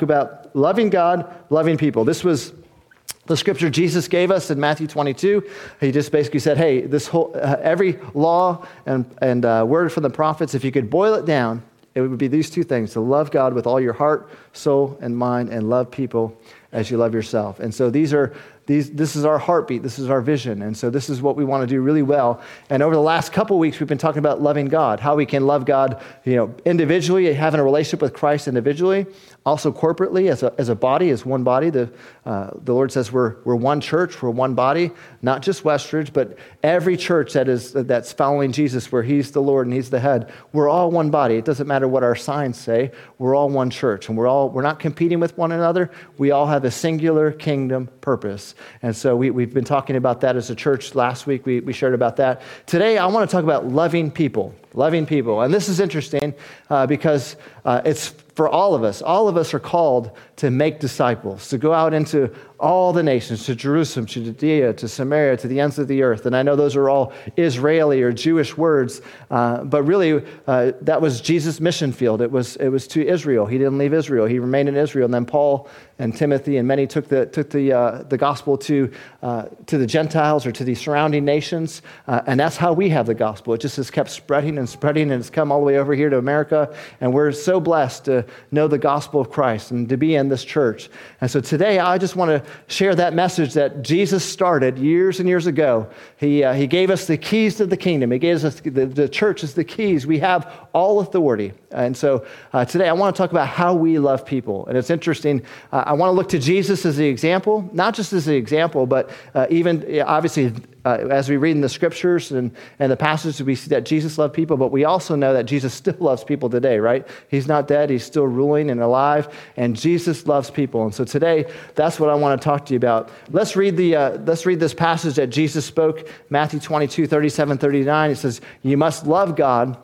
talk about loving God, loving people. This was the scripture Jesus gave us in Matthew 22. He just basically said, hey, this whole, uh, every law and, and uh, word from the prophets, if you could boil it down, it would be these two things to love God with all your heart, soul, and mind, and love people as you love yourself. And so these are these, this is our heartbeat. This is our vision. And so this is what we want to do really well. And over the last couple weeks, we've been talking about loving God, how we can love God, you know, individually, having a relationship with Christ individually, also corporately as a, as a body, as one body. The, uh, the Lord says we're, we're one church, we're one body, not just Westridge, but every church that is, that's following Jesus, where He's the Lord and He's the head. We're all one body. It doesn't matter what our signs say. We're all one church, and we're all we're not competing with one another. We all have a singular kingdom purpose. And so we, we've been talking about that as a church. Last week we, we shared about that. Today I want to talk about loving people. Loving people. And this is interesting uh, because uh, it's for all of us. All of us are called to make disciples, to go out into all the nations, to Jerusalem, to Judea, to Samaria, to the ends of the earth. And I know those are all Israeli or Jewish words, uh, but really uh, that was Jesus' mission field. It was, it was to Israel. He didn't leave Israel, he remained in Israel. And then Paul and Timothy and many took the, took the, uh, the gospel to, uh, to the Gentiles or to the surrounding nations. Uh, and that's how we have the gospel. It just has kept spreading and spreading, and it's come all the way over here to America. And we're so blessed to know the gospel of Christ and to be in this church. And so today, I just want to share that message that Jesus started years and years ago. He, uh, he gave us the keys to the kingdom, He gave us the, the church is the keys. We have all authority. And so uh, today, I want to talk about how we love people. And it's interesting. Uh, I want to look to Jesus as the example, not just as the example, but uh, even obviously uh, as we read in the scriptures and, and the passages, we see that Jesus loved people, but we also know that Jesus still loves people today, right? He's not dead, he's still ruling and alive, and Jesus loves people. And so today, that's what I want to talk to you about. Let's read, the, uh, let's read this passage that Jesus spoke, Matthew 22, 37, 39. It says, You must love God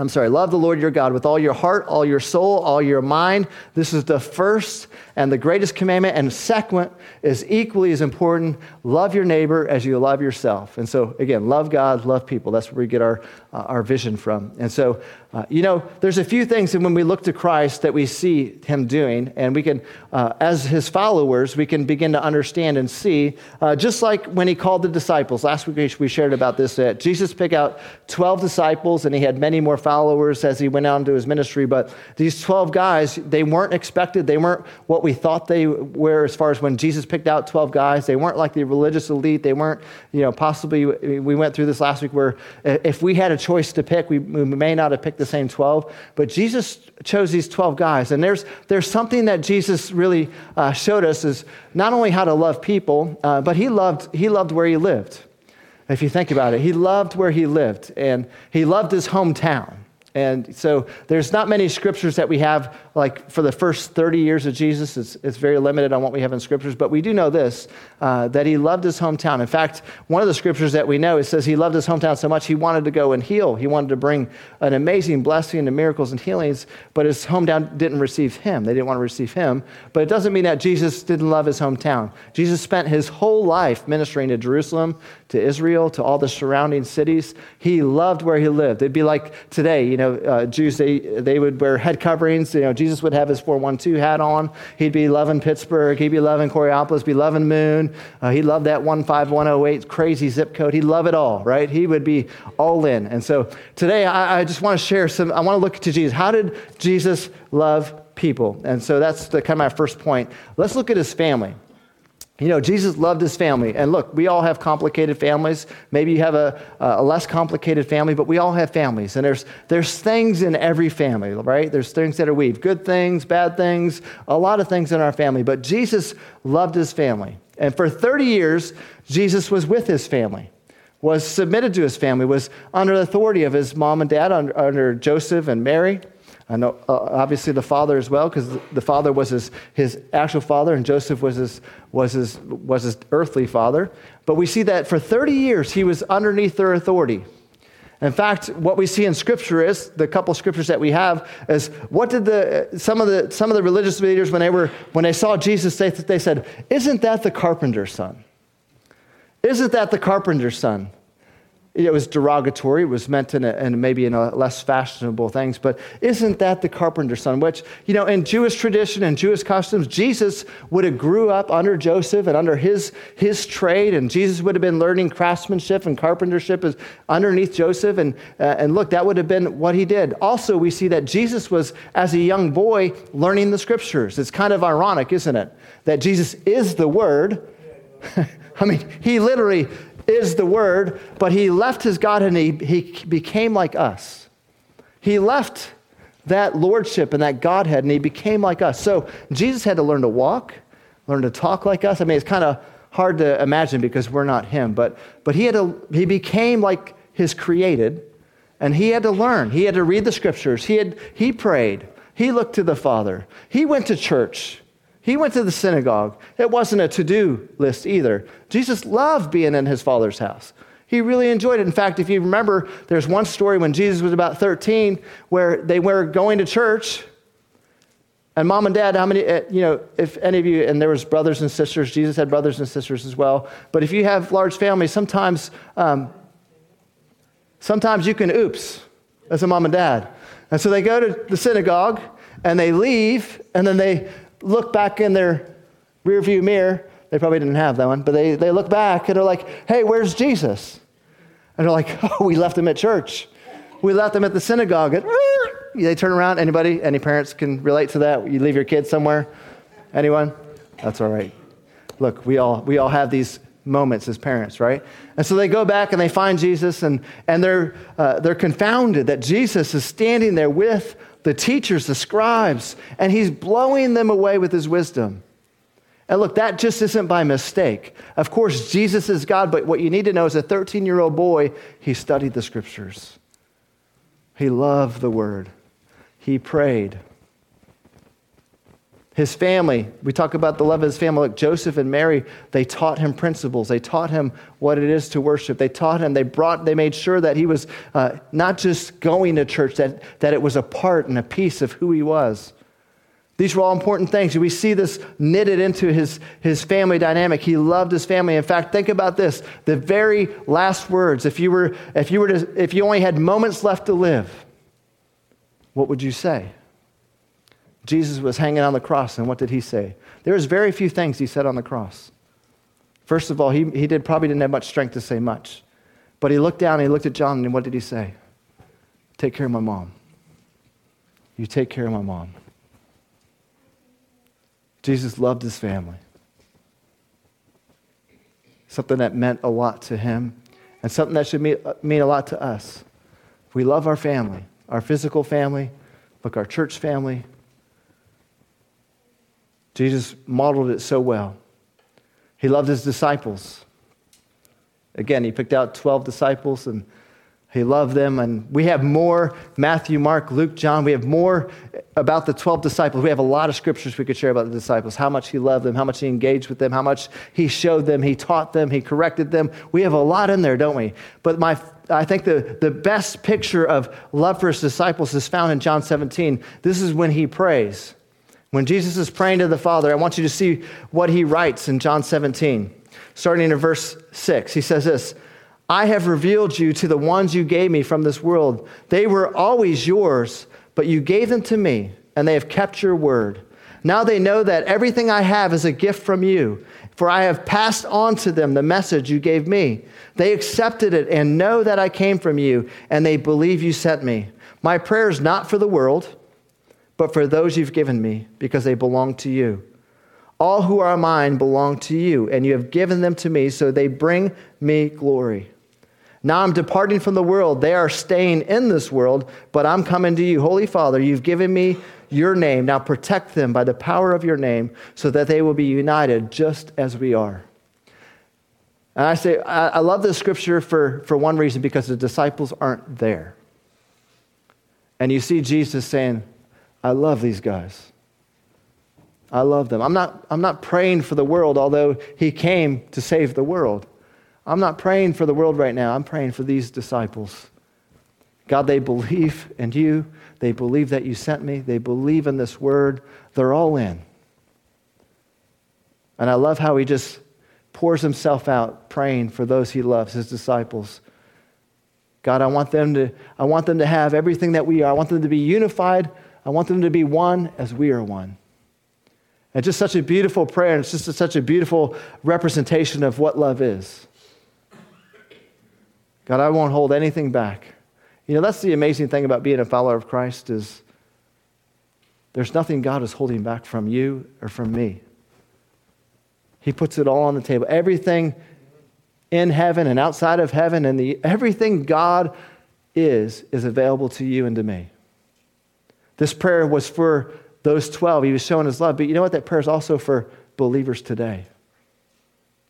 I'm sorry, love the Lord your God with all your heart, all your soul, all your mind. This is the first and the greatest commandment. And second is equally as important love your neighbor as you love yourself. And so, again, love God, love people. That's where we get our, uh, our vision from. And so, uh, you know, there's a few things that when we look to Christ that we see him doing, and we can, uh, as his followers, we can begin to understand and see, uh, just like when he called the disciples. Last week we shared about this that Jesus picked out 12 disciples, and he had many more followers as he went out into his ministry. But these 12 guys, they weren't expected, they weren't what we thought they were as far as when Jesus picked out 12 guys. They weren't like the religious elite. They weren't, you know, possibly, we went through this last week where if we had a choice to pick, we, we may not have picked the same 12, but Jesus chose these 12 guys. And there's, there's something that Jesus really uh, showed us is not only how to love people, uh, but he loved, he loved where he lived. If you think about it, he loved where he lived and he loved his hometown. And so there's not many scriptures that we have, like for the first 30 years of Jesus, it's, it's very limited on what we have in scriptures, but we do know this uh, that he loved his hometown. In fact, one of the scriptures that we know, it says he loved his hometown so much he wanted to go and heal. He wanted to bring an amazing blessing and miracles and healings, but his hometown didn't receive him. They didn't want to receive him. But it doesn't mean that Jesus didn't love his hometown. Jesus spent his whole life ministering to Jerusalem, to Israel, to all the surrounding cities. He loved where he lived. It'd be like today, you know, uh, Jews, they, they would wear head coverings. You know, Jesus would have his 412 hat on. He'd be loving Pittsburgh. He'd be loving Coraopolis, be loving Moon. Uh, he loved that 15108 crazy zip code. He'd love it all, right? He would be all in. And so today, I, I just want to share some, I want to look to Jesus. How did Jesus love people? And so that's the, kind of my first point. Let's look at his family. You know, Jesus loved his family. And look, we all have complicated families. Maybe you have a, a less complicated family, but we all have families. And there's, there's things in every family, right? There's things that are weave good things, bad things, a lot of things in our family. But Jesus loved his family. And for 30 years, Jesus was with his family, was submitted to his family, was under the authority of his mom and dad, under, under Joseph and Mary. And uh, obviously the father as well, because the father was his, his actual father, and Joseph was his, was, his, was his earthly father. But we see that for 30 years he was underneath their authority. In fact, what we see in Scripture is the couple scriptures that we have is what did the some of the some of the religious leaders when they were when they saw Jesus they, they said, "Isn't that the carpenter's son? Isn't that the carpenter's son?" It was derogatory. It was meant in, a, in maybe in less fashionable things. But isn't that the carpenter's son? Which, you know, in Jewish tradition and Jewish customs, Jesus would have grew up under Joseph and under his, his trade. And Jesus would have been learning craftsmanship and carpentership as underneath Joseph. And, uh, and look, that would have been what he did. Also, we see that Jesus was, as a young boy, learning the scriptures. It's kind of ironic, isn't it? That Jesus is the Word. I mean, he literally is the Word, but he left his God and he, he became like us. He left that lordship and that Godhead and he became like us. So Jesus had to learn to walk, learn to talk like us. I mean, it's kind of hard to imagine because we're not him, but, but he, had to, he became like his created and he had to learn. He had to read the scriptures. He, had, he prayed. He looked to the Father. He went to church. He went to the synagogue. It wasn't a to do list either. Jesus loved being in his Father's house. He really enjoyed it. In fact, if you remember, there's one story when Jesus was about 13 where they were going to church. And mom and dad, how many, eh, you know, if any of you, and there was brothers and sisters, Jesus had brothers and sisters as well. But if you have large families, sometimes, um, sometimes you can oops as a mom and dad. And so they go to the synagogue and they leave, and then they look back in their rearview mirror. They probably didn't have that one, but they, they look back and they're like, hey, where's Jesus? And they're like, oh, we left him at church. We left him at the synagogue. And, they turn around. Anybody? Any parents can relate to that? You leave your kids somewhere? Anyone? That's all right. Look, we all, we all have these moments as parents, right? And so they go back and they find Jesus and, and they're, uh, they're confounded that Jesus is standing there with the teachers, the scribes, and he's blowing them away with his wisdom. And look, that just isn't by mistake. Of course, Jesus is God, but what you need to know is a 13 year old boy, he studied the scriptures. He loved the word. He prayed. His family, we talk about the love of his family. Like Joseph and Mary, they taught him principles. They taught him what it is to worship. They taught him, they brought, they made sure that he was uh, not just going to church, that, that it was a part and a piece of who he was. These were all important things. We see this knitted into his, his family dynamic. He loved his family. In fact, think about this. The very last words, if you were, if you were to, if you only had moments left to live, what would you say? Jesus was hanging on the cross, and what did he say? There's very few things he said on the cross. First of all, he, he did, probably didn't have much strength to say much. But he looked down and he looked at John, and what did he say? Take care of my mom. You take care of my mom. Jesus loved his family. Something that meant a lot to him, and something that should mean a lot to us. We love our family, our physical family, look, our church family, Jesus modeled it so well. He loved his disciples. Again, he picked out 12 disciples and he loved them. And we have more Matthew, Mark, Luke, John. We have more about the 12 disciples. We have a lot of scriptures we could share about the disciples how much he loved them, how much he engaged with them, how much he showed them, he taught them, he corrected them. We have a lot in there, don't we? But my, I think the, the best picture of love for his disciples is found in John 17. This is when he prays. When Jesus is praying to the Father, I want you to see what he writes in John 17, starting in verse 6. He says this I have revealed you to the ones you gave me from this world. They were always yours, but you gave them to me, and they have kept your word. Now they know that everything I have is a gift from you, for I have passed on to them the message you gave me. They accepted it and know that I came from you, and they believe you sent me. My prayer is not for the world but for those you've given me, because they belong to you. All who are mine belong to you, and you have given them to me, so they bring me glory. Now I'm departing from the world. They are staying in this world, but I'm coming to you. Holy Father, you've given me your name. Now protect them by the power of your name, so that they will be united just as we are. And I say, I, love this scripture for, for one reason because the disciples aren't there. And you see Jesus saying, I love these guys. I love them. I'm not, I'm not praying for the world, although he came to save the world. I'm not praying for the world right now. I'm praying for these disciples. God, they believe in you. They believe that you sent me. They believe in this word. They're all in. And I love how he just pours himself out praying for those he loves, his disciples. God, I want them to, I want them to have everything that we are. I want them to be unified. I want them to be one as we are one. And just such a beautiful prayer, and it's just a, such a beautiful representation of what love is. God, I won't hold anything back. You know, that's the amazing thing about being a follower of Christ is there's nothing God is holding back from you or from me. He puts it all on the table. Everything in heaven and outside of heaven and the, everything God is is available to you and to me. This prayer was for those 12. He was showing his love. But you know what? That prayer is also for believers today.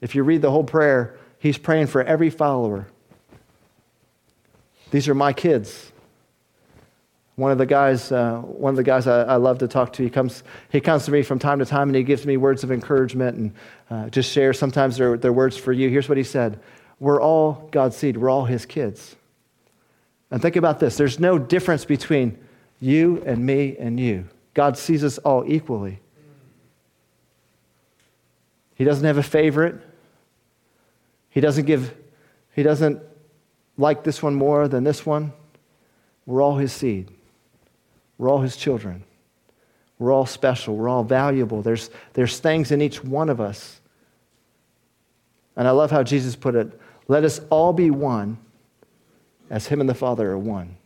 If you read the whole prayer, he's praying for every follower. These are my kids. One of the guys, uh, one of the guys I, I, love to talk to, he comes, he comes to me from time to time and he gives me words of encouragement and uh, just shares. Sometimes they're, they're words for you. Here's what he said We're all God's seed, we're all his kids. And think about this there's no difference between you and me and you. God sees us all equally. He doesn't have a favorite. He doesn't give, he doesn't like this one more than this one. We're all his seed. We're all his children. We're all special. We're all valuable. There's, there's things in each one of us. And I love how Jesus put it let us all be one as him and the Father are one.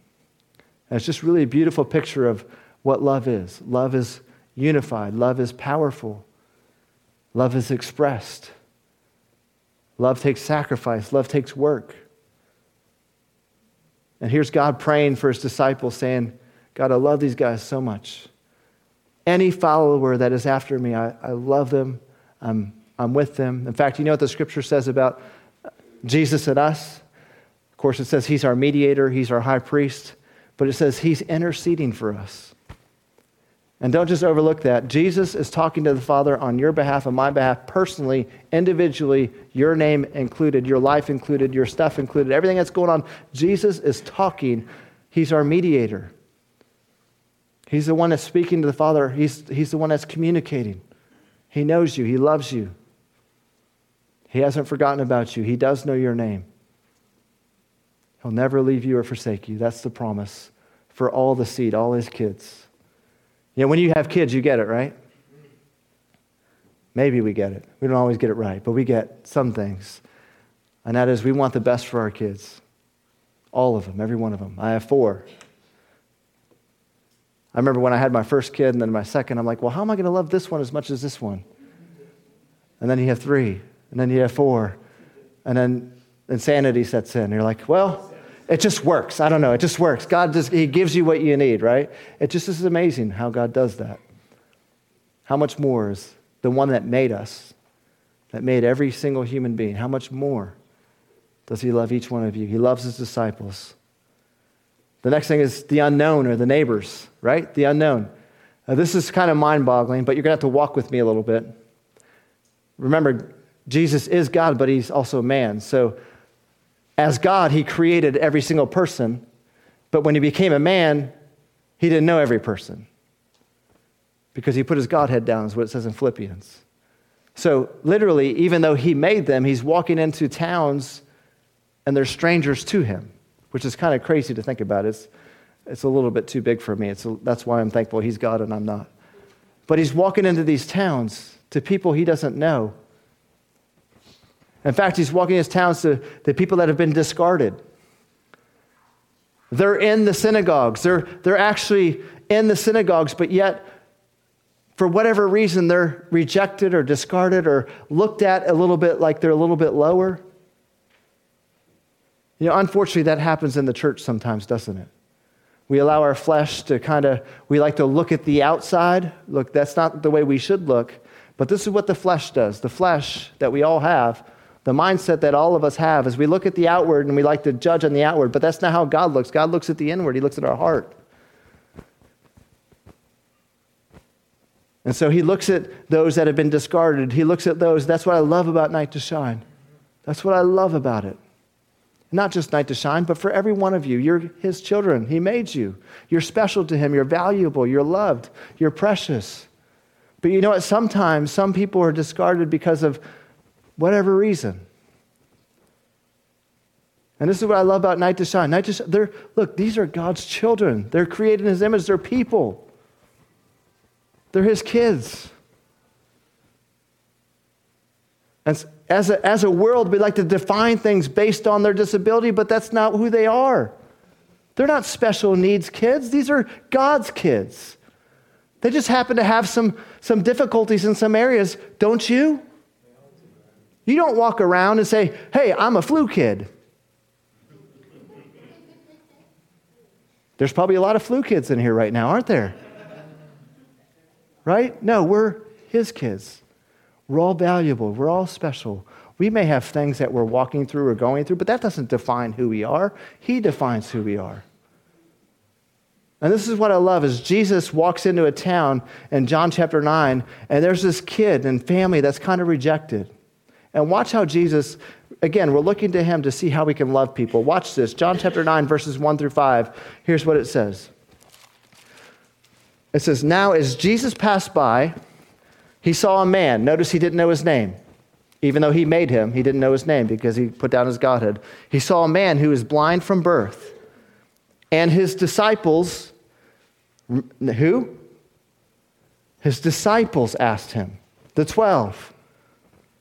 And it's just really a beautiful picture of what love is. Love is unified, love is powerful, love is expressed. Love takes sacrifice, love takes work. And here's God praying for his disciples, saying, God, I love these guys so much. Any follower that is after me, I, I love them. I'm, I'm with them. In fact, you know what the scripture says about Jesus and us? Of course, it says he's our mediator, he's our high priest, but it says he's interceding for us. And don't just overlook that. Jesus is talking to the Father on your behalf, on my behalf, personally, individually, your name included, your life included, your stuff included, everything that's going on. Jesus is talking. He's our mediator. He's the one that's speaking to the Father, he's, he's the one that's communicating. He knows you, He loves you. He hasn't forgotten about you, He does know your name. He'll never leave you or forsake you. That's the promise for all the seed, all His kids. You know, when you have kids, you get it, right? Maybe we get it. We don't always get it right, but we get some things. And that is, we want the best for our kids. All of them, every one of them. I have four. I remember when I had my first kid and then my second, I'm like, well, how am I going to love this one as much as this one? And then you have three, and then you have four, and then insanity sets in. You're like, well, it just works. I don't know. It just works. God just, He gives you what you need, right? It just is amazing how God does that. How much more is the one that made us, that made every single human being, how much more does He love each one of you? He loves His disciples. The next thing is the unknown or the neighbors, right? The unknown. Now, this is kind of mind boggling, but you're going to have to walk with me a little bit. Remember, Jesus is God, but He's also man. So, as God, he created every single person, but when he became a man, he didn't know every person because he put his Godhead down, is what it says in Philippians. So, literally, even though he made them, he's walking into towns and they're strangers to him, which is kind of crazy to think about. It's, it's a little bit too big for me. It's a, that's why I'm thankful he's God and I'm not. But he's walking into these towns to people he doesn't know in fact, he's walking his towns to the people that have been discarded. They're in the synagogues. They're, they're actually in the synagogues, but yet, for whatever reason, they're rejected or discarded or looked at a little bit like they're a little bit lower. You know, unfortunately, that happens in the church sometimes, doesn't it? We allow our flesh to kind of, we like to look at the outside. Look, that's not the way we should look. But this is what the flesh does. The flesh that we all have the mindset that all of us have is we look at the outward and we like to judge on the outward, but that's not how God looks. God looks at the inward, He looks at our heart. And so He looks at those that have been discarded. He looks at those. That's what I love about Night to Shine. That's what I love about it. Not just Night to Shine, but for every one of you. You're His children. He made you. You're special to Him. You're valuable. You're loved. You're precious. But you know what? Sometimes some people are discarded because of whatever reason. And this is what I love about Night to Shine. Night to Shine, they're, look, these are God's children. They're created in His image. They're people. They're His kids. And as a, as a world, we like to define things based on their disability, but that's not who they are. They're not special needs kids, these are God's kids. They just happen to have some, some difficulties in some areas, don't you? You don't walk around and say, hey, I'm a flu kid. There's probably a lot of flu kids in here right now, aren't there? Right? No, we're his kids. We're all valuable. We're all special. We may have things that we're walking through or going through, but that doesn't define who we are. He defines who we are. And this is what I love is Jesus walks into a town in John chapter 9 and there's this kid and family that's kind of rejected. And watch how Jesus again, we're looking to him to see how we can love people. Watch this. John chapter 9 verses 1 through 5. Here's what it says. It says, "Now as Jesus passed by, he saw a man. Notice he didn't know his name. Even though he made him, he didn't know his name because he put down his godhood. He saw a man who was blind from birth. And his disciples, who? His disciples asked him, the 12.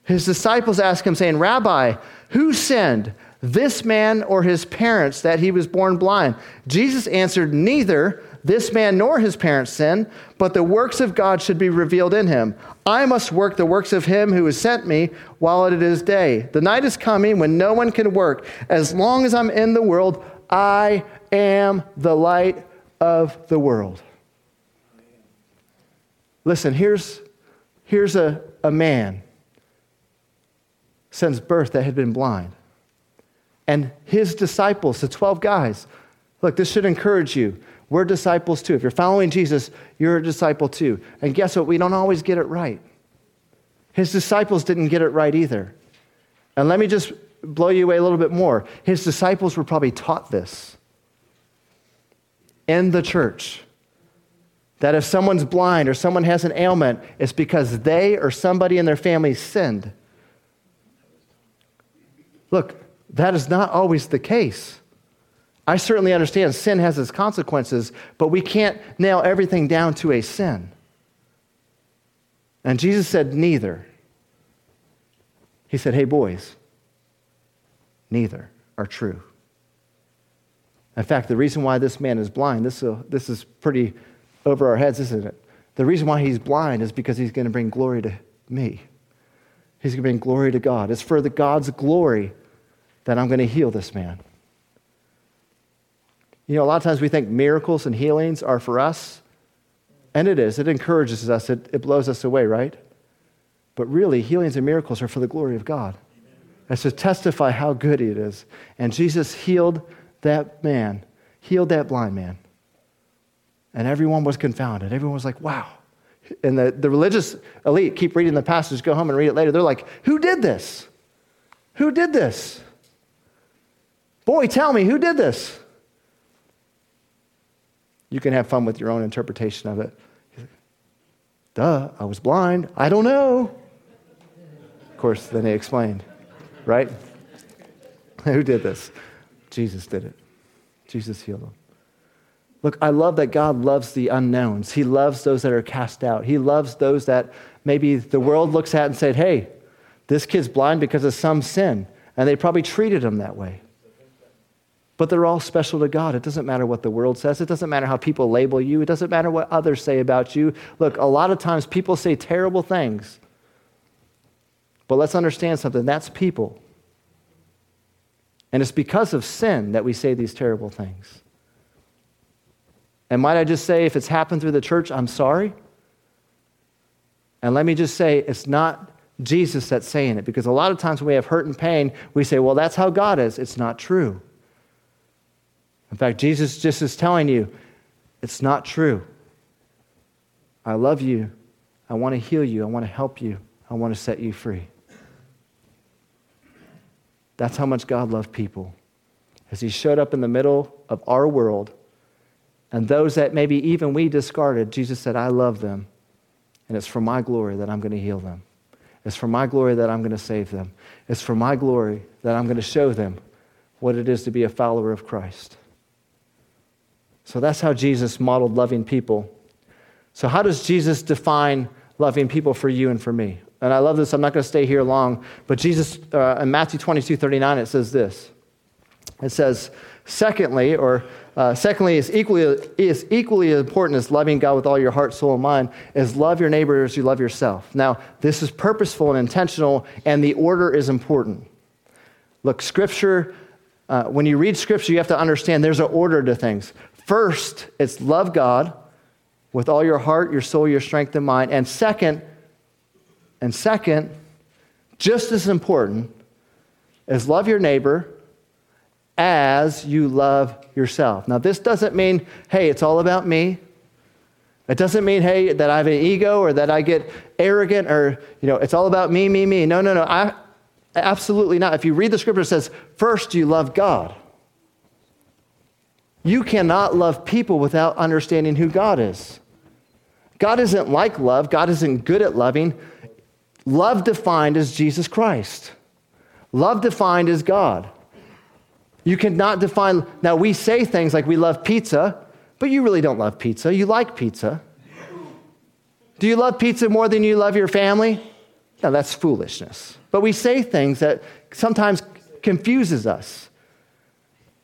His disciples asked him, saying, Rabbi, who sinned, this man or his parents, that he was born blind? Jesus answered, Neither this man nor his parents sinned, but the works of God should be revealed in him. I must work the works of him who has sent me while it is day. The night is coming when no one can work. As long as I'm in the world, I am the light of the world. Listen, here's, here's a, a man since birth that had been blind. And his disciples, the 12 guys, look, this should encourage you. We're disciples too. If you're following Jesus, you're a disciple too. And guess what? We don't always get it right. His disciples didn't get it right either. And let me just blow you away a little bit more. His disciples were probably taught this in the church that if someone's blind or someone has an ailment, it's because they or somebody in their family sinned. Look, that is not always the case. I certainly understand sin has its consequences, but we can't nail everything down to a sin. And Jesus said, neither. He said, hey, boys, neither are true. In fact, the reason why this man is blind, this, uh, this is pretty over our heads, isn't it? The reason why he's blind is because he's going to bring glory to me. He's going to bring glory to God. It's for the God's glory that I'm going to heal this man. You know, a lot of times we think miracles and healings are for us, and it is. It encourages us, it, it blows us away, right? But really, healings and miracles are for the glory of God. It's to testify how good it is. And Jesus healed that man, healed that blind man. And everyone was confounded. Everyone was like, wow. And the, the religious elite keep reading the passage, go home and read it later. They're like, who did this? Who did this? Boy, tell me, who did this? You can have fun with your own interpretation of it. Duh, I was blind. I don't know. Of course, then they explained, right? Who did this? Jesus did it. Jesus healed them. Look, I love that God loves the unknowns. He loves those that are cast out. He loves those that maybe the world looks at and said, hey, this kid's blind because of some sin. And they probably treated him that way. But they're all special to God. It doesn't matter what the world says. It doesn't matter how people label you. It doesn't matter what others say about you. Look, a lot of times people say terrible things. But let's understand something that's people. And it's because of sin that we say these terrible things. And might I just say, if it's happened through the church, I'm sorry. And let me just say, it's not Jesus that's saying it, because a lot of times when we have hurt and pain, we say, well, that's how God is. It's not true. In fact, Jesus just is telling you it's not true. I love you. I want to heal you. I want to help you. I want to set you free. That's how much God loved people. As He showed up in the middle of our world, and those that maybe even we discarded, Jesus said, I love them. And it's for my glory that I'm going to heal them. It's for my glory that I'm going to save them. It's for my glory that I'm going to show them what it is to be a follower of Christ. So that's how Jesus modeled loving people. So, how does Jesus define loving people for you and for me? And I love this. I'm not going to stay here long, but Jesus, uh, in Matthew 22 39, it says this. It says, secondly, or uh, secondly, is equally, is equally important as loving God with all your heart, soul, and mind, is love your neighbor as you love yourself. Now, this is purposeful and intentional, and the order is important. Look, Scripture, uh, when you read Scripture, you have to understand there's an order to things. First, it's love God with all your heart, your soul, your strength, and mind. And second, and second, just as important, is love your neighbor as you love yourself. Now, this doesn't mean, hey, it's all about me. It doesn't mean, hey, that I have an ego or that I get arrogant or, you know, it's all about me, me, me. No, no, no. I, absolutely not. If you read the scripture, it says, first you love God. You cannot love people without understanding who God is. God isn't like love, God isn't good at loving. Love defined as Jesus Christ, love defined as God. You cannot define, now we say things like we love pizza, but you really don't love pizza. You like pizza. Do you love pizza more than you love your family? No, that's foolishness. But we say things that sometimes confuses us.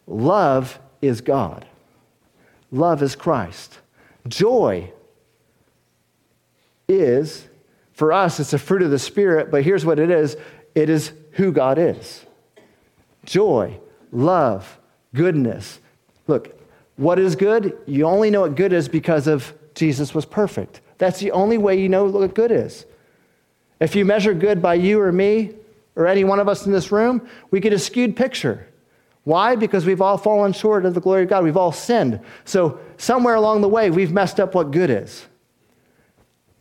Love is God. Love is Christ. Joy is, for us, it's a fruit of the Spirit, but here's what it is it is who God is. Joy, love, goodness. Look, what is good? You only know what good is because of Jesus was perfect. That's the only way you know what good is. If you measure good by you or me or any one of us in this room, we get a skewed picture. Why? Because we've all fallen short of the glory of God. We've all sinned. So, somewhere along the way, we've messed up what good is.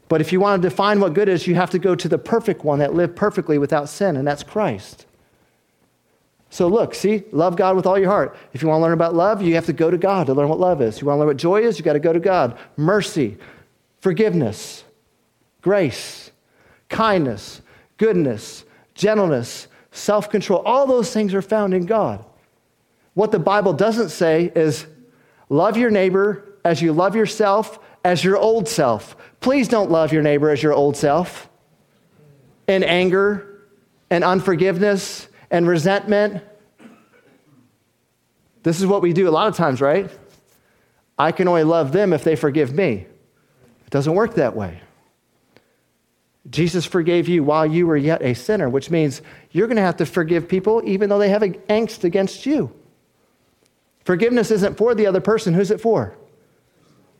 But if you want to define what good is, you have to go to the perfect one that lived perfectly without sin, and that's Christ. So, look, see, love God with all your heart. If you want to learn about love, you have to go to God to learn what love is. You want to learn what joy is, you got to go to God. Mercy, forgiveness, grace, kindness, goodness, gentleness, self control. All those things are found in God. What the Bible doesn't say is love your neighbor as you love yourself as your old self. Please don't love your neighbor as your old self in anger and unforgiveness and resentment. This is what we do a lot of times, right? I can only love them if they forgive me. It doesn't work that way. Jesus forgave you while you were yet a sinner, which means you're going to have to forgive people even though they have angst against you. Forgiveness isn't for the other person. Who's it for?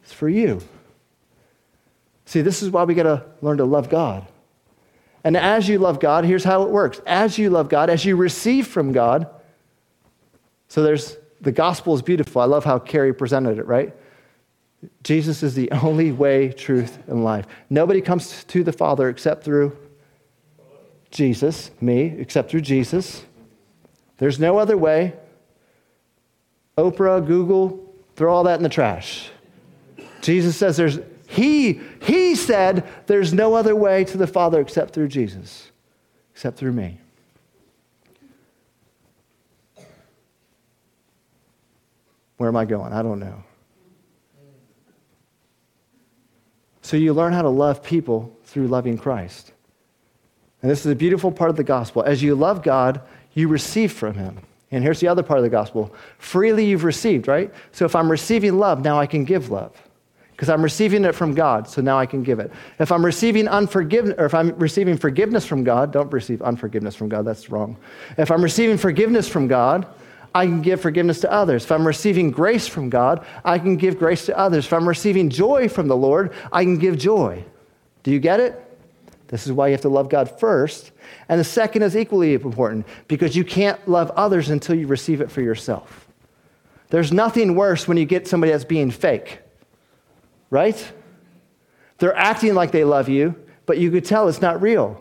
It's for you. See, this is why we got to learn to love God. And as you love God, here's how it works. As you love God, as you receive from God, so there's the gospel is beautiful. I love how Carrie presented it, right? Jesus is the only way, truth, and life. Nobody comes to the Father except through Jesus, me, except through Jesus. There's no other way. Oprah, Google, throw all that in the trash. Jesus says there's, he, he said there's no other way to the Father except through Jesus, except through me. Where am I going? I don't know. So you learn how to love people through loving Christ. And this is a beautiful part of the gospel. As you love God, you receive from him. And here's the other part of the gospel freely you've received, right? So if I'm receiving love, now I can give love. Because I'm receiving it from God, so now I can give it. If I'm receiving unforgiveness, or if I'm receiving forgiveness from God, don't receive unforgiveness from God, that's wrong. If I'm receiving forgiveness from God, I can give forgiveness to others. If I'm receiving grace from God, I can give grace to others. If I'm receiving joy from the Lord, I can give joy. Do you get it? This is why you have to love God first. And the second is equally important because you can't love others until you receive it for yourself. There's nothing worse when you get somebody that's being fake, right? They're acting like they love you, but you could tell it's not real.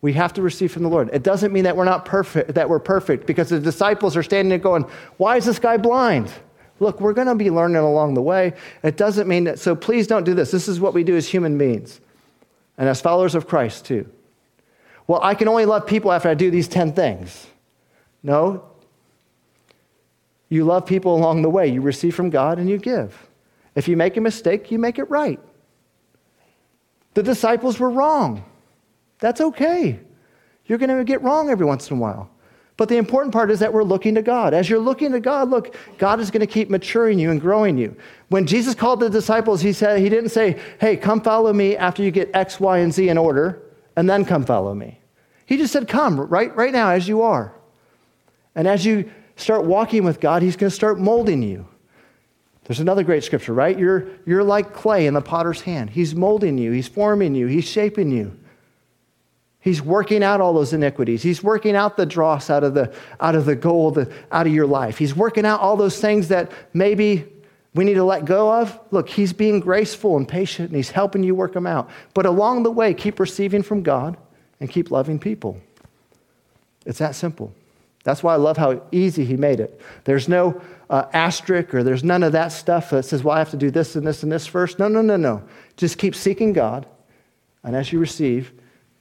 We have to receive from the Lord. It doesn't mean that we're not perfect, that we're perfect, because the disciples are standing there going, Why is this guy blind? Look, we're going to be learning along the way. It doesn't mean that, so please don't do this. This is what we do as human beings and as followers of Christ, too. Well, I can only love people after I do these 10 things. No. You love people along the way. You receive from God and you give. If you make a mistake, you make it right. The disciples were wrong. That's okay. You're going to get wrong every once in a while. But the important part is that we're looking to God. As you're looking to God, look, God is going to keep maturing you and growing you. When Jesus called the disciples, he said he didn't say, "Hey, come follow me after you get X, Y, and Z in order, and then come follow me." He just said, "Come right right now as you are." And as you start walking with God, he's going to start molding you. There's another great scripture, right? You're, you're like clay in the potter's hand. He's molding you, he's forming you, he's shaping you. He's working out all those iniquities. He's working out the dross out of the, out of the gold out of your life. He's working out all those things that maybe we need to let go of. Look, he's being graceful and patient and he's helping you work them out. But along the way, keep receiving from God and keep loving people. It's that simple. That's why I love how easy he made it. There's no uh, asterisk or there's none of that stuff that says, well, I have to do this and this and this first. No, no, no, no. Just keep seeking God. And as you receive,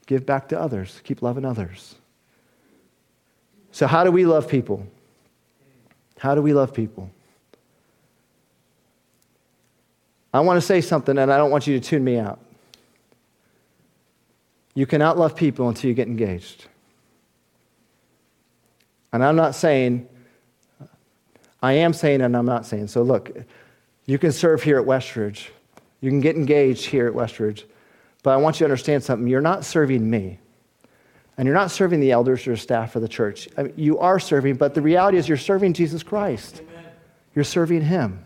give back to others. Keep loving others. So, how do we love people? How do we love people? I want to say something, and I don't want you to tune me out. You cannot love people until you get engaged. And I'm not saying, I am saying, and I'm not saying. So, look, you can serve here at Westridge, you can get engaged here at Westridge. But I want you to understand something. You're not serving me. And you're not serving the elders or staff of the church. I mean, you are serving, but the reality is you're serving Jesus Christ. Amen. You're serving Him.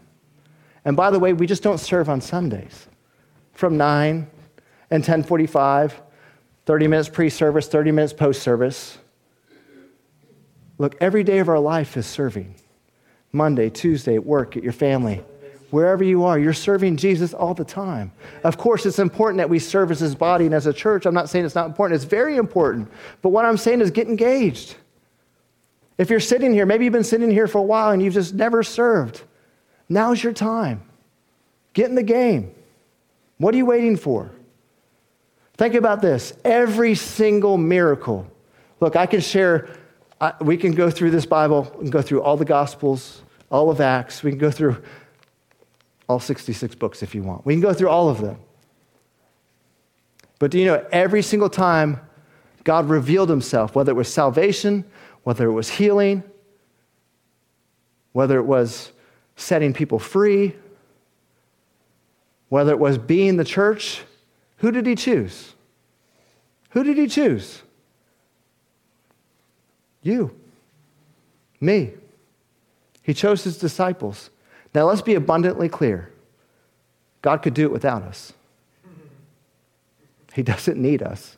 And by the way, we just don't serve on Sundays. From 9 and 1045, 30 minutes pre-service, 30 minutes post-service. Look, every day of our life is serving. Monday, Tuesday, at work, at your family, Wherever you are, you're serving Jesus all the time. Of course, it's important that we serve as his body and as a church. I'm not saying it's not important, it's very important. But what I'm saying is get engaged. If you're sitting here, maybe you've been sitting here for a while and you've just never served, now's your time. Get in the game. What are you waiting for? Think about this every single miracle. Look, I can share, I, we can go through this Bible and go through all the Gospels, all of Acts. We can go through all 66 books if you want. We can go through all of them. But do you know, every single time God revealed himself, whether it was salvation, whether it was healing, whether it was setting people free, whether it was being the church, who did he choose? Who did he choose? You, me. He chose his disciples. Now, let's be abundantly clear God could do it without us, He doesn't need us.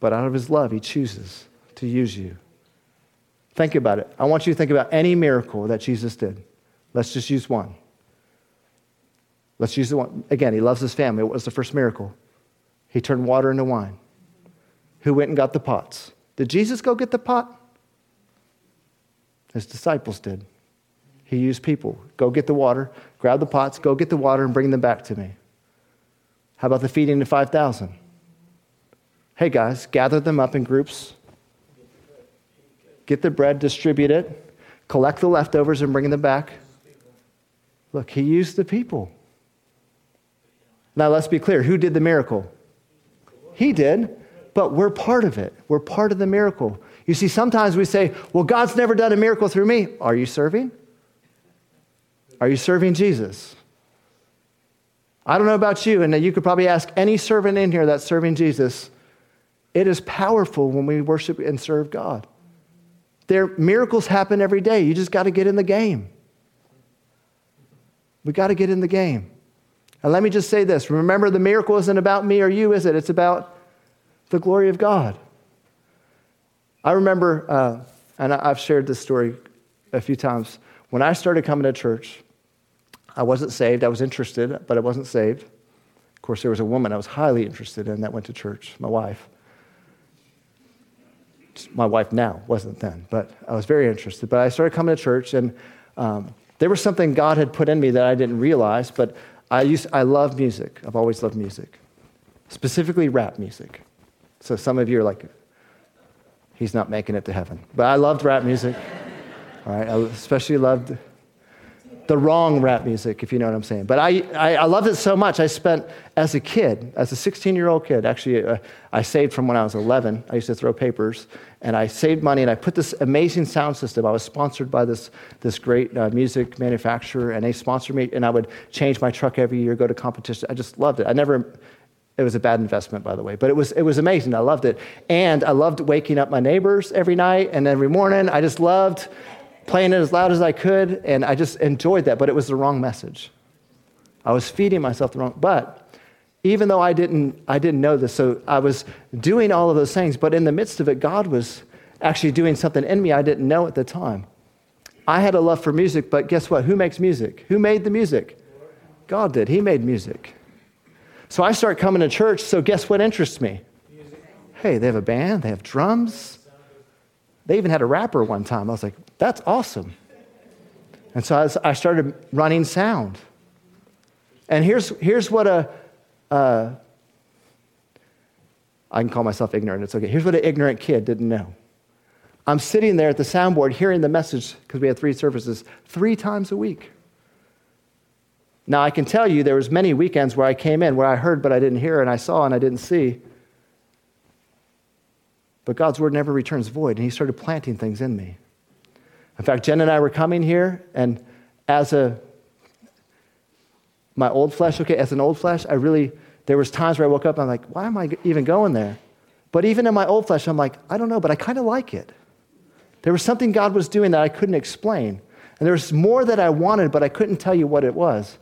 But out of His love, He chooses to use you. Think about it. I want you to think about any miracle that Jesus did. Let's just use one. Let's use the one. Again, He loves His family. What was the first miracle? He turned water into wine. Who went and got the pots? Did Jesus go get the pot? His disciples did. He used people. Go get the water, grab the pots, go get the water, and bring them back to me. How about the feeding of 5,000? Hey guys, gather them up in groups, get the bread, distribute it, collect the leftovers, and bring them back. Look, he used the people. Now let's be clear who did the miracle? He did, but we're part of it. We're part of the miracle. You see, sometimes we say, well, God's never done a miracle through me. Are you serving? Are you serving Jesus? I don't know about you, and you could probably ask any servant in here that's serving Jesus. It is powerful when we worship and serve God. There, miracles happen every day. You just got to get in the game. We got to get in the game. And let me just say this remember, the miracle isn't about me or you, is it? It's about the glory of God. I remember, uh, and I've shared this story a few times, when I started coming to church, I wasn't saved. I was interested, but I wasn't saved. Of course, there was a woman I was highly interested in that went to church, my wife. My wife now, wasn't then, but I was very interested. But I started coming to church, and um, there was something God had put in me that I didn't realize, but I, used, I love music. I've always loved music, specifically rap music. So some of you are like, he's not making it to heaven. But I loved rap music. All right, I especially loved the wrong rap music, if you know what I'm saying. But I, I, I loved it so much. I spent, as a kid, as a 16 year old kid, actually, uh, I saved from when I was 11. I used to throw papers, and I saved money, and I put this amazing sound system. I was sponsored by this, this great uh, music manufacturer, and they sponsored me, and I would change my truck every year, go to competition. I just loved it. I never, it was a bad investment, by the way, but it was, it was amazing. I loved it. And I loved waking up my neighbors every night and every morning. I just loved playing it as loud as I could, and I just enjoyed that, but it was the wrong message. I was feeding myself the wrong, but even though I didn't, I didn't know this, so I was doing all of those things, but in the midst of it, God was actually doing something in me I didn't know at the time. I had a love for music, but guess what? Who makes music? Who made the music? God did. He made music. So I start coming to church, so guess what interests me? Hey, they have a band, they have drums. They even had a rapper one time. I was like, that's awesome. And so I started running sound. And here's, here's what a, uh, I can call myself ignorant, it's okay. Here's what an ignorant kid didn't know. I'm sitting there at the soundboard hearing the message, because we had three services, three times a week. Now I can tell you there was many weekends where I came in where I heard but I didn't hear and I saw and I didn't see. But God's word never returns void, and He started planting things in me. In fact, Jen and I were coming here, and as a my old flesh, okay, as an old flesh, I really there was times where I woke up and I'm like, why am I even going there? But even in my old flesh, I'm like, I don't know, but I kind of like it. There was something God was doing that I couldn't explain. And there was more that I wanted, but I couldn't tell you what it was.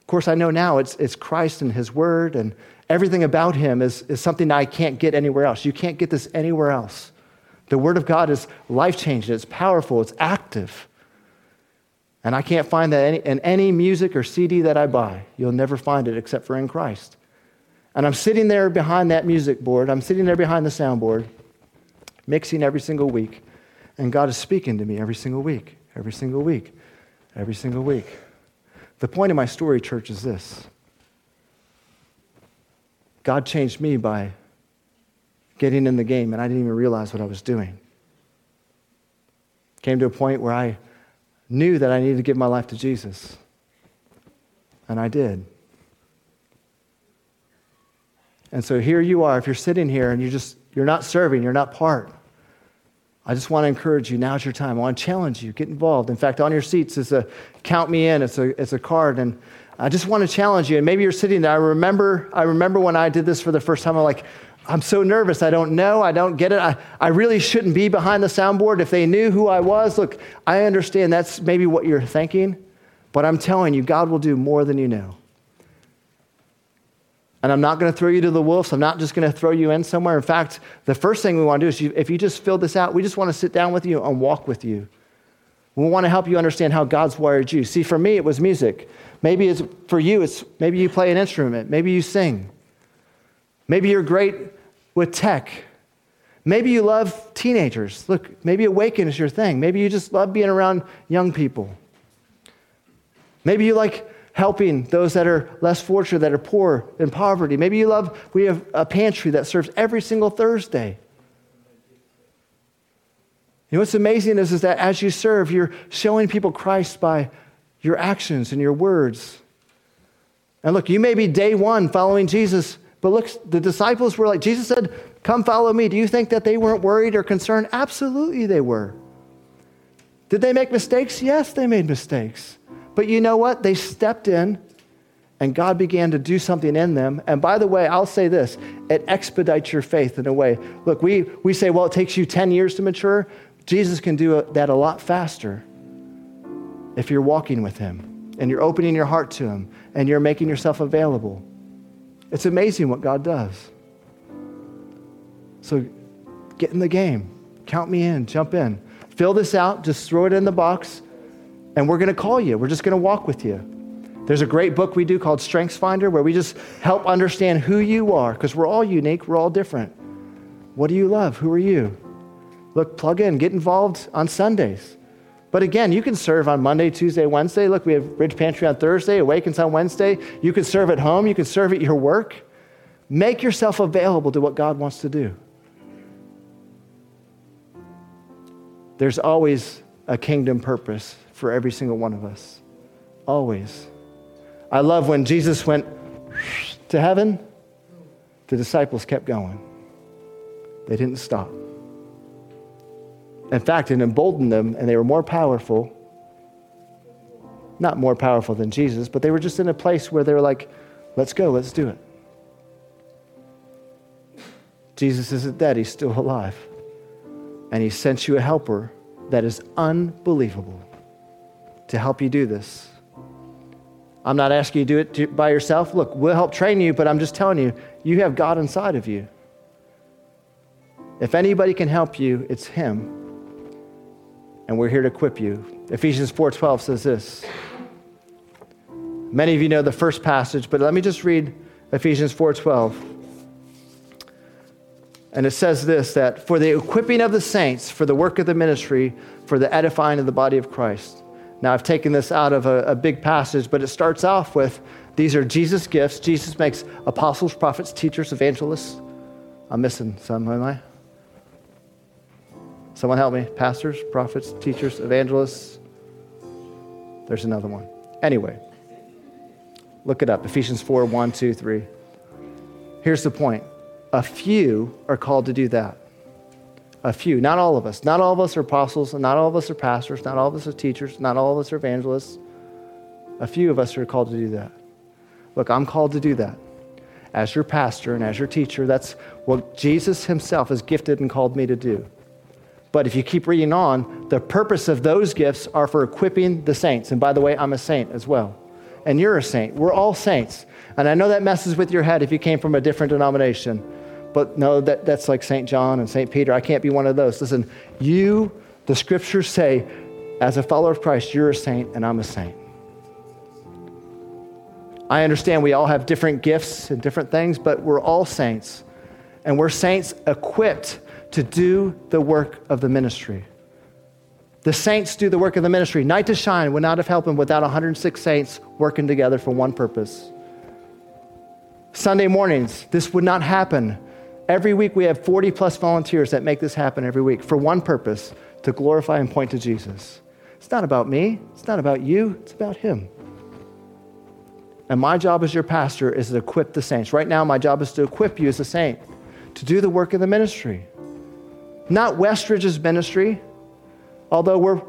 Of course, I know now it's, it's Christ and His Word, and everything about Him is, is something I can't get anywhere else. You can't get this anywhere else. The Word of God is life changing, it's powerful, it's active. And I can't find that in any music or CD that I buy. You'll never find it except for in Christ. And I'm sitting there behind that music board, I'm sitting there behind the soundboard, mixing every single week. And God is speaking to me every single week, every single week, every single week. The point of my story, church, is this God changed me by getting in the game, and I didn't even realize what I was doing. Came to a point where I knew that I needed to give my life to Jesus. And I did. And so here you are, if you're sitting here and you're just, you're not serving, you're not part. I just want to encourage you, now's your time. I want to challenge you, get involved. In fact, on your seats is a count me in, it's a, it's a card. And I just want to challenge you. And maybe you're sitting there. I remember, I remember when I did this for the first time, I'm like, I'm so nervous. I don't know. I don't get it. I, I really shouldn't be behind the soundboard. If they knew who I was, look, I understand that's maybe what you're thinking, but I'm telling you, God will do more than you know. And I'm not going to throw you to the wolves. I'm not just going to throw you in somewhere. In fact, the first thing we want to do is you, if you just fill this out, we just want to sit down with you and walk with you. We want to help you understand how God's wired you. See, for me, it was music. Maybe it's for you, it's maybe you play an instrument, maybe you sing. Maybe you're great with tech. Maybe you love teenagers. Look, maybe Awaken is your thing. Maybe you just love being around young people. Maybe you like helping those that are less fortunate, that are poor in poverty. Maybe you love, we have a pantry that serves every single Thursday. You know what's amazing is, is that as you serve, you're showing people Christ by your actions and your words. And look, you may be day one following Jesus, but look, the disciples were like, Jesus said, Come follow me. Do you think that they weren't worried or concerned? Absolutely, they were. Did they make mistakes? Yes, they made mistakes. But you know what? They stepped in and God began to do something in them. And by the way, I'll say this it expedites your faith in a way. Look, we, we say, well, it takes you 10 years to mature. Jesus can do that a lot faster if you're walking with Him and you're opening your heart to Him and you're making yourself available. It's amazing what God does. So get in the game. Count me in, jump in. Fill this out, just throw it in the box, and we're going to call you. We're just going to walk with you. There's a great book we do called Strengths Finder where we just help understand who you are because we're all unique, we're all different. What do you love? Who are you? Look, plug in, get involved on Sundays. But again, you can serve on Monday, Tuesday, Wednesday. Look, we have Bridge Pantry on Thursday, Awakens on Wednesday. You can serve at home, you can serve at your work. Make yourself available to what God wants to do. there's always a kingdom purpose for every single one of us. Always. I love when Jesus went to heaven, the disciples kept going. They didn't stop. In fact, it emboldened them, and they were more powerful. Not more powerful than Jesus, but they were just in a place where they were like, let's go, let's do it. Jesus isn't dead, he's still alive. And he sent you a helper that is unbelievable to help you do this. I'm not asking you to do it by yourself. Look, we'll help train you, but I'm just telling you, you have God inside of you. If anybody can help you, it's him. And we're here to equip you. Ephesians 4:12 says this. Many of you know the first passage, but let me just read Ephesians 4:12. And it says this that for the equipping of the saints, for the work of the ministry, for the edifying of the body of Christ. Now, I've taken this out of a, a, big passage, but it starts off with these are Jesus' gifts. Jesus makes apostles, prophets, teachers, evangelists. I'm missing some, am I? Someone help me. Pastors, prophets, teachers, evangelists. There's another one. Anyway, look it up Ephesians 4 1, 2, 3. Here's the point a few are called to do that. A few, not all of us. Not all of us are apostles, not all of us are pastors, not all of us are teachers, not all of us are evangelists. A few of us are called to do that. Look, I'm called to do that. As your pastor and as your teacher, that's what Jesus himself has gifted and called me to do. But if you keep reading on, the purpose of those gifts are for equipping the saints. And by the way, I'm a saint as well. And you're a saint. We're all saints. And I know that messes with your head if you came from a different denomination. But no, that, that's like St. John and St. Peter. I can't be one of those. Listen, you, the scriptures say, as a follower of Christ, you're a saint and I'm a saint. I understand we all have different gifts and different things, but we're all saints. And we're saints equipped to do the work of the ministry. The saints do the work of the ministry. Night to shine would not have happened without 106 saints working together for one purpose. Sunday mornings, this would not happen Every week we have 40 plus volunteers that make this happen every week for one purpose to glorify and point to Jesus. It's not about me, it's not about you, it's about Him. And my job as your pastor is to equip the saints. Right now, my job is to equip you as a saint to do the work of the ministry. Not Westridge's ministry, although we're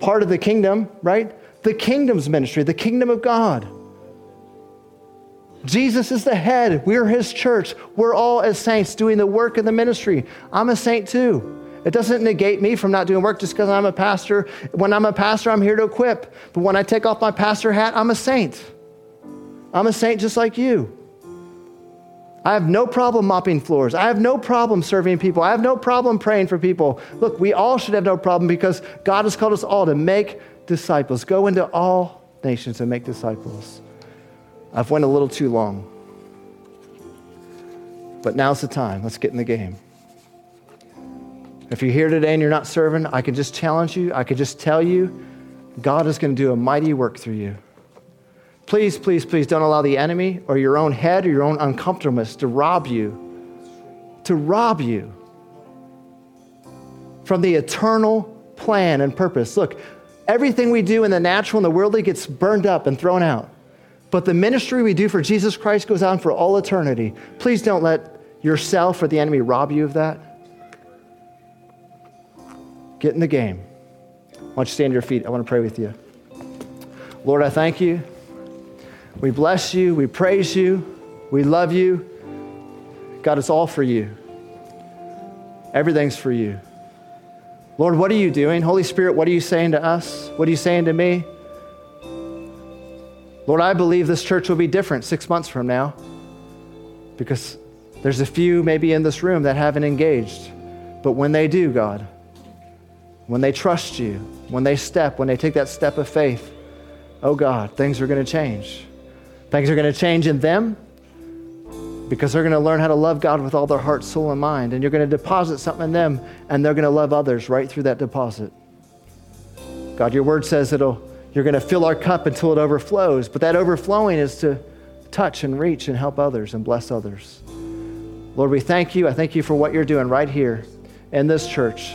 part of the kingdom, right? The kingdom's ministry, the kingdom of God. Jesus is the head. We're his church. We're all as saints doing the work of the ministry. I'm a saint too. It doesn't negate me from not doing work just because I'm a pastor. When I'm a pastor, I'm here to equip. But when I take off my pastor hat, I'm a saint. I'm a saint just like you. I have no problem mopping floors. I have no problem serving people. I have no problem praying for people. Look, we all should have no problem because God has called us all to make disciples. Go into all nations and make disciples. I've went a little too long. But now's the time. Let's get in the game. If you're here today and you're not serving, I can just challenge you. I can just tell you God is going to do a mighty work through you. Please, please, please don't allow the enemy or your own head or your own uncomfortableness to rob you, to rob you from the eternal plan and purpose. Look, everything we do in the natural and the worldly gets burned up and thrown out. But the ministry we do for Jesus Christ goes on for all eternity. Please don't let yourself or the enemy rob you of that. Get in the game. Why don't you stand to your feet? I want to pray with you. Lord, I thank you. We bless you. We praise you. We love you. God, it's all for you. Everything's for you. Lord, what are you doing? Holy Spirit, what are you saying to us? What are you saying to me? Lord, I believe this church will be different six months from now because there's a few maybe in this room that haven't engaged. But when they do, God, when they trust you, when they step, when they take that step of faith, oh God, things are going to change. Things are going to change in them because they're going to learn how to love God with all their heart, soul, and mind. And you're going to deposit something in them, and they're going to love others right through that deposit. God, your word says it'll you're going to fill our cup until it overflows. But that overflowing is to touch and reach and help others and bless others. Lord, we thank you. I thank you for what you're doing right here in this church.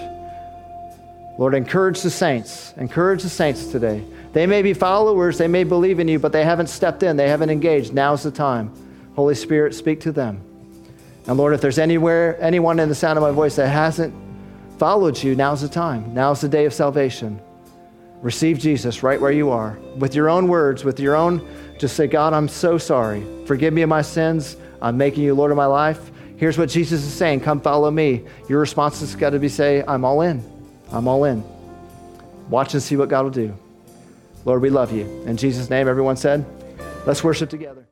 Lord, encourage the saints. Encourage the saints today. They may be followers, they may believe in you, but they haven't stepped in, they haven't engaged. Now's the time. Holy Spirit, speak to them. And Lord, if there's anywhere, anyone in the sound of my voice that hasn't followed you, now's the time. Now's the day of salvation. Receive Jesus right where you are. With your own words, with your own, just say, God, I'm so sorry. Forgive me of my sins. I'm making you Lord of my life. Here's what Jesus is saying come follow me. Your response has got to be say, I'm all in. I'm all in. Watch and see what God will do. Lord, we love you. In Jesus' name, everyone said, let's worship together.